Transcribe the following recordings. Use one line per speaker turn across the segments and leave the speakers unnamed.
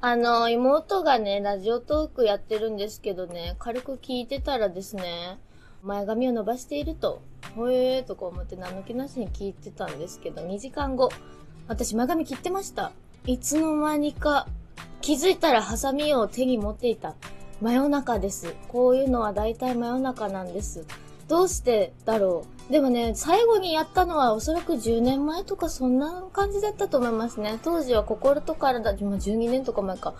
あの、妹がね、ラジオトークやってるんですけどね、軽く聞いてたらですね、前髪を伸ばしていると、ほえーとか思って何の気なしに聞いてたんですけど、2時間後、私前髪切ってました。いつの間にか、気づいたらハサミを手に持っていた。真夜中です。こういうのは大体真夜中なんです。どうしてだろう。でもね、最後にやったのはおそらく10年前とかそんな感じだったと思いますね。当時は心と体、今12年とか前か、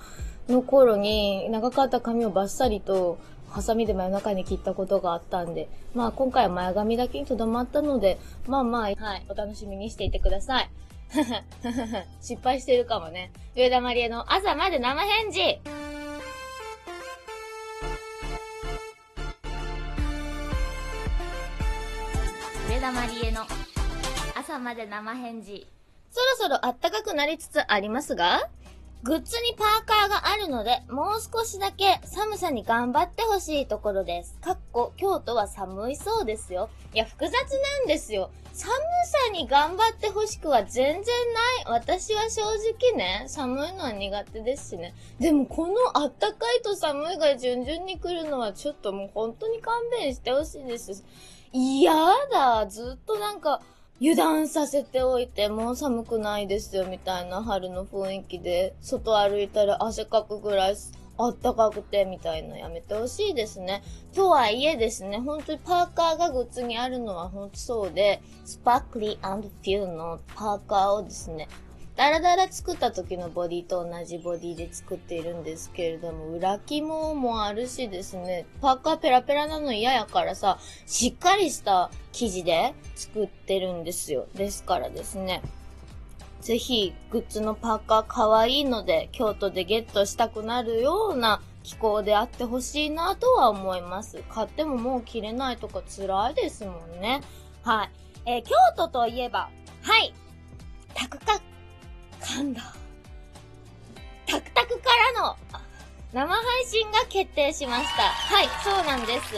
の頃に長かった髪をバッサリとハサミで真夜中に切ったことがあったんで、まあ今回は前髪だけにとどまったので、まあまあ、はい、お楽しみにしていてください。失敗してるかもね。上田まりえの朝まで生返事田まりえの朝まで生返事。そろそろ暖かくなりつつありますが、グッズにパーカーがあるので、もう少しだけ寒さに頑張ってほしいところです。かっこ、京都は寒いそうですよ。いや、複雑なんですよ。寒さに頑張ってほしくは全然ない。私は正直ね、寒いのは苦手ですしね。でもこの暖かいと寒いが順々に来るのはちょっともう本当に勘弁してほしいです。嫌だずっとなんか、油断させておいて、もう寒くないですよ、みたいな春の雰囲気で、外歩いたら汗かくぐらいあったかくて、みたいなやめてほしいですね。とはいえですね、本当にパーカーがグッズにあるのは本当そうで、スパークリーフューのパーカーをですね、ダラダラ作った時のボディと同じボディで作っているんですけれども、裏肝もあるしですね、パーカーペラペラなの嫌やからさ、しっかりした生地で作ってるんですよ。ですからですね、ぜひ、グッズのパーカー可愛いので、京都でゲットしたくなるような気候であってほしいなとは思います。買ってももう着れないとか辛いですもんね。はい。えー、京都といえば、はい。タクカ噛んだ。タクタクからの生配信が決定しました。はい、そうなんです。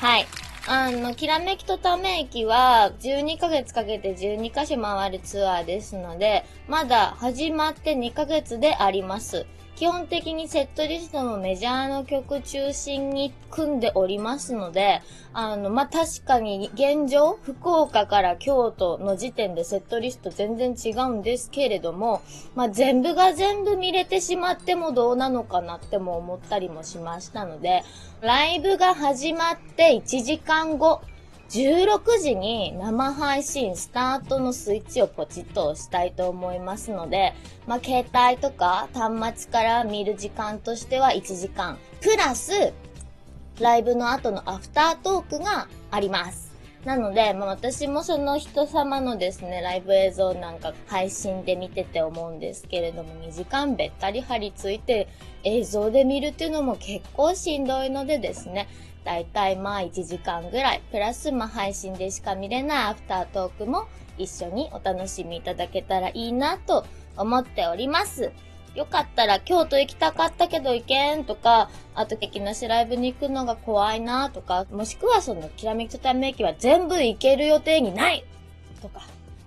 はい。あの、きらめきとため息は12ヶ月かけて12カ所回るツアーですので、まだ始まって2ヶ月であります。基本的にセットリストもメジャーの曲中心に組んでおりますので、あの、まあ、確かに現状、福岡から京都の時点でセットリスト全然違うんですけれども、まあ、全部が全部見れてしまってもどうなのかなっても思ったりもしましたので、ライブが始まって1時間後、16時に生配信スタートのスイッチをポチッと押したいと思いますので、まあ、携帯とか端末から見る時間としては1時間、プラス、ライブの後のアフタートークがあります。なので、まあ、私もその人様のですね、ライブ映像なんか配信で見てて思うんですけれども、2時間べったり張り付いて映像で見るっていうのも結構しんどいのでですね、だいたいまあ1時間ぐらい、プラスまあ配信でしか見れないアフタートークも一緒にお楽しみいただけたらいいなと思っております。よかったら京都行きたかったけど行けんとか、あと敵なしライブに行くのが怖いなとか、もしくはそのきらめきとため息は全部行ける予定にないとか、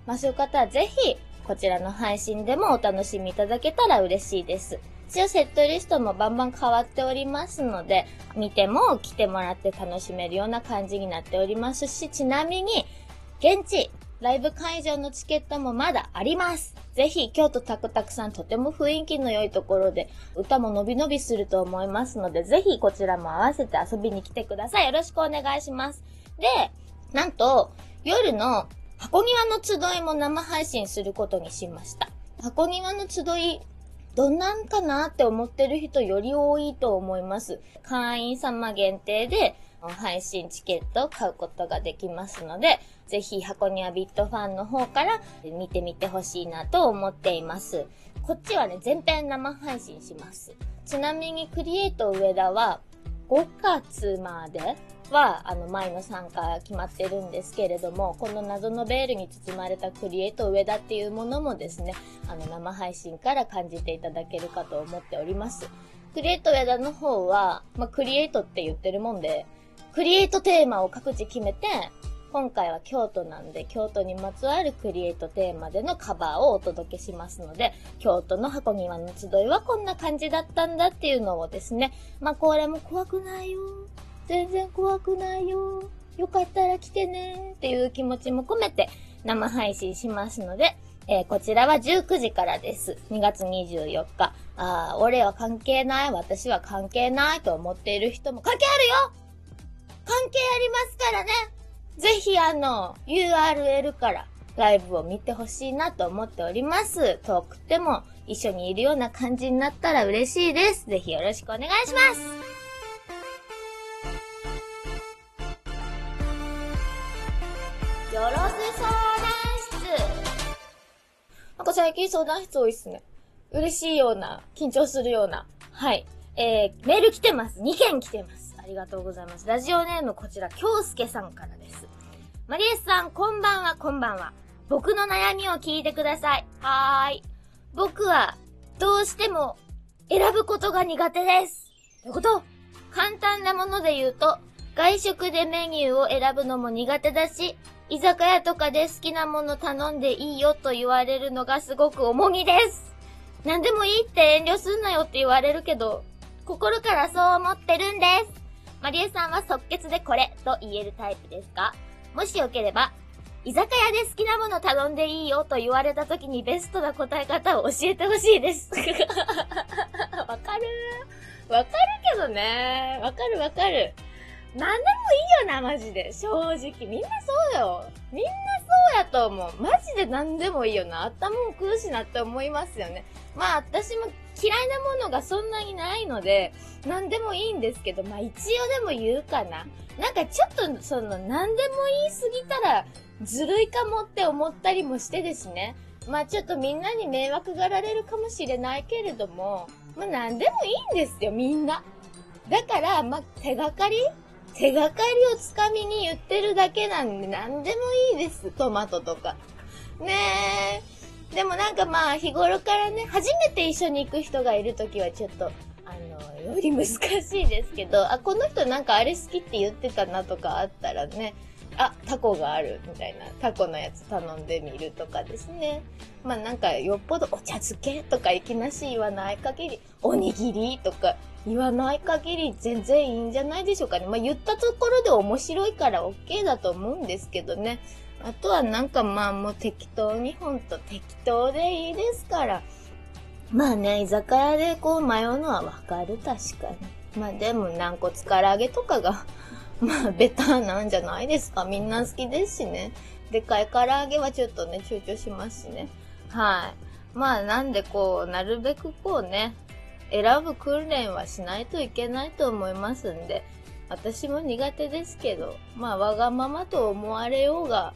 まあそういう方はぜひこちらの配信でもお楽しみいただけたら嬉しいです。一応セットリストもバンバン変わっておりますので、見ても来てもらって楽しめるような感じになっておりますし、ちなみに、現地、ライブ会場のチケットもまだあります。ぜひ、京都たくたくさんとても雰囲気の良いところで、歌も伸び伸びすると思いますので、ぜひこちらも合わせて遊びに来てください。よろしくお願いします。で、なんと、夜の箱庭の集いも生配信することにしました。箱庭の集いどんなんかなって思ってる人より多いと思います。会員様限定で配信チケットを買うことができますので、ぜひ箱庭ビットファンの方から見てみてほしいなと思っています。こっちはね、全編生配信します。ちなみにクリエイト上田は5月までは、あの、前の参加決まってるんですけれども、この謎のベールに包まれたクリエイト上田っていうものもですね、あの、生配信から感じていただけるかと思っております。クリエイト上田の方は、まあ、クリエイトって言ってるもんで、クリエイトテーマを各自決めて、今回は京都なんで、京都にまつわるクリエイトテーマでのカバーをお届けしますので、京都の箱庭の集いはこんな感じだったんだっていうのをですね、まあ、これも怖くないよ。全然怖くないよ。よかったら来てねっていう気持ちも込めて生配信しますので、えー、こちらは19時からです。2月24日。ああ、俺は関係ない、私は関係ないと思っている人も関係あるよ関係ありますからねぜひあの、URL からライブを見てほしいなと思っております。遠くても一緒にいるような感じになったら嬉しいです。ぜひよろしくお願いします。よろず相談室。なんか最近相談室多いっすね。嬉しいような、緊張するような。はい。えー、メール来てます。2件来てます。ありがとうございます。ラジオネームこちら、京介さんからです。マリエスさん、こんばんは、こんばんは。僕の悩みを聞いてください。はーい。僕は、どうしても、選ぶことが苦手です。どういうこと？簡単なもので言うと、外食でメニューを選ぶのも苦手だし、居酒屋とかで好きなもの頼んでいいよと言われるのがすごく重荷です。何でもいいって遠慮すんなよって言われるけど、心からそう思ってるんです。マリエさんは即決でこれと言えるタイプですか？もしよければ、居酒屋で好きなもの頼んでいいよと言われた時にベストな答え方を教えてほしいです。わかるわかるけどね。わかるわかる。なんでもいいよな、マジで。正直。みんなそうよ。みんなそうやと思う。マジで何でもいいよな。頭を食うしなって思いますよね。まあ、私も嫌いなものがそんなにないので、何でもいいんですけど、まあ一応でも言うかな。なんかちょっと、その、何でも言いすぎたら、ずるいかもって思ったりもしてですね。まあちょっとみんなに迷惑がられるかもしれないけれども、まあ何でもいいんですよ、みんな。だから、まあ手がかり手がかりをつかみに言ってるだけなんで何でもいいです。トマトとか。ねえ。でもなんかまあ日頃からね、初めて一緒に行く人がいるときはちょっと、あの、より難しいですけど、あ、この人なんかあれ好きって言ってたなとかあったらね、あ、タコがあるみたいな、タコのやつ頼んでみるとかですね。まあなんかよっぽどお茶漬けとかいきなし言わない限り、おにぎりとか言わない限り全然いいんじゃないでしょうかね。まあ、言ったところで面白いから OK だと思うんですけどね。あとはなんかまあもう適当にほんと適当でいいですから。まあね、居酒屋でこう迷うのはわかる、確かに。まあでも軟骨唐揚げとかがまあベターなんじゃないですか。みんな好きですしね。でかい唐揚げはちょっとね、躊躇しますしね。はい。まあなんでこう、なるべくこうね、選ぶ訓練はしないといけないと思いますんで、私も苦手ですけど、まあわがままと思われようが、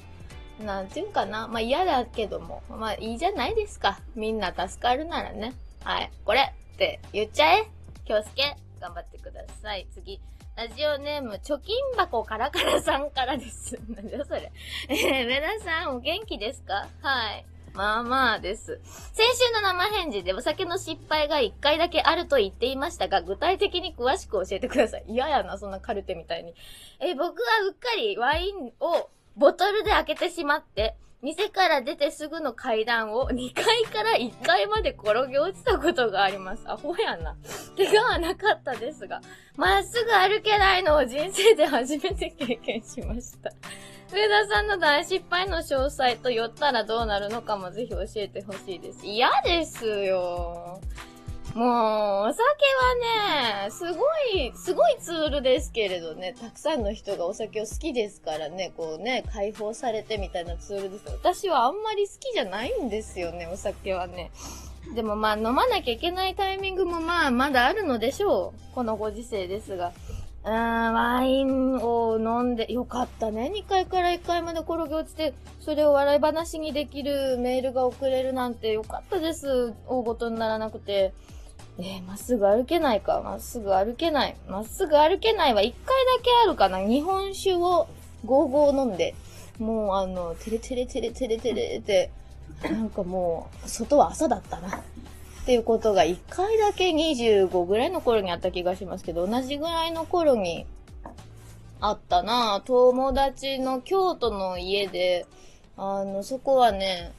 なんていうかな、まあ嫌だけども、まあいいじゃないですか。みんな助かるならね。はい、これって言っちゃえ京介、頑張ってください。次。ラジオネーム、貯金箱カラカラさんからです。なんだそれ。えー、上田さん、お元気ですか？はい。まあまあです。先週の生返事でお酒の失敗が1回だけあると言っていましたが、具体的に詳しく教えてください。嫌やな、そんなカルテみたいに。え、僕はうっかりワインをボトルで開けてしまって、店から出てすぐの階段を2階から1階まで転げ落ちたことがあります。アホやな。怪我はなかったですが、まっすぐ歩けないのを人生で初めて経験しました。上田さんの大失敗の詳細と言ったらどうなるのかもぜひ教えてほしいです。嫌ですよ。もう、お酒はね、すごい、すごいツールですけれどね、たくさんの人がお酒を好きですからね、こうね、解放されてみたいなツールです。私はあんまり好きじゃないんですよね、お酒はね。でもまあ飲まなきゃいけないタイミングもまあまだあるのでしょう。このご時世ですが。うーん、ワインを飲んで、よかったね。2階から1階まで転げ落ちて、それを笑い話にできるメールが送れるなんてよかったです。大ごとにならなくて。えー、まっすぐ歩けないか。まっすぐ歩けない。まっすぐ歩けないは1回だけあるかな。日本酒をゴーゴー飲んで、もうあの、テレテレテレテレテレって、なんかもう、外は朝だったな。っていうことが1回だけ25ぐらいの頃にあった気がしますけど、同じぐらいの頃に、あったな友達の京都の家で、あの、そこはね、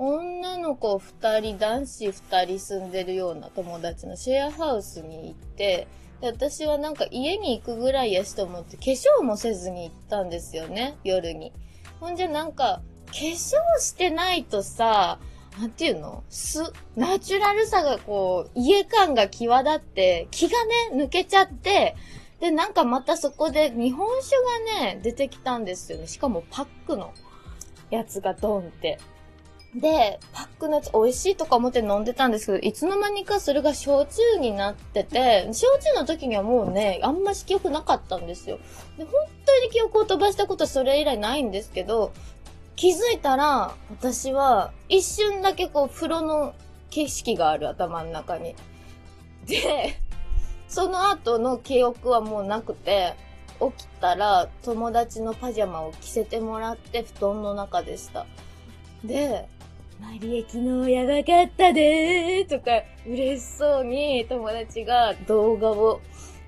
女の子二人、男子二人住んでるような友達のシェアハウスに行って、で私はなんか家に行くぐらいやしと思って化粧もせずに行ったんですよね、夜に。ほんじゃなんか、化粧してないとさ、なんていうの？す、ナチュラルさがこう、家感が際立って、気がね、抜けちゃって、で、なんかまたそこで日本酒がね、出てきたんですよね。しかもパックのやつがドンって。で、パックのやつ美味しいとか思って飲んでたんですけど、いつの間にかそれが焼酎になってて、焼酎の時にはもうね、あんまし記憶なかったんですよ。で、本当に記憶を飛ばしたことそれ以来ないんですけど、気づいたら、私は一瞬だけこう、風呂の景色がある頭の中に。で、その後の記憶はもうなくて、起きたら友達のパジャマを着せてもらって布団の中でした。で、マリエ昨日やばかったでーとか嬉しそうに友達が動画を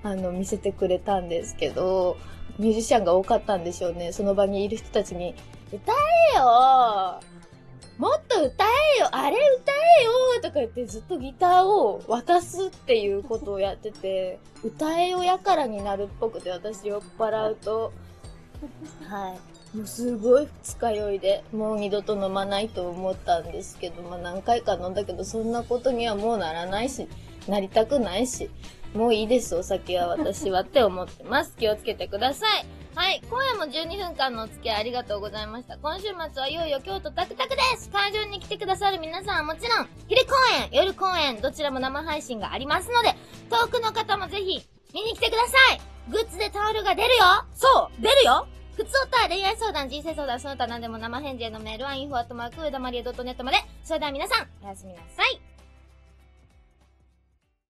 あの見せてくれたんですけど、ミュージシャンが多かったんでしょうね。その場にいる人たちに、歌えよもっと歌えよあれ歌えよとか言ってずっとギターを渡すっていうことをやってて、歌えよやからになるっぽくて私酔っ払うと、はい。もうすごい二日酔いで、もう二度と飲まないと思ったんですけど、まあ何回か飲んだけど、そんなことにはもうならないし、なりたくないし、もういいです、お酒は私はって思ってます。気をつけてください。はい。今夜も12分間のお付き合いありがとうございました。今週末はいよいよ京都タクタクです会場に来てくださる皆さんはもちろん、昼公演、夜公演、どちらも生配信がありますので、遠くの方もぜひ、見に来てくださいグッズでタオルが出るよそう出るよ普通と恋愛相談、人生相談、その他何でも生返事へのメールは info.makuudamaria.net まで。それでは皆さん、おやすみなさい。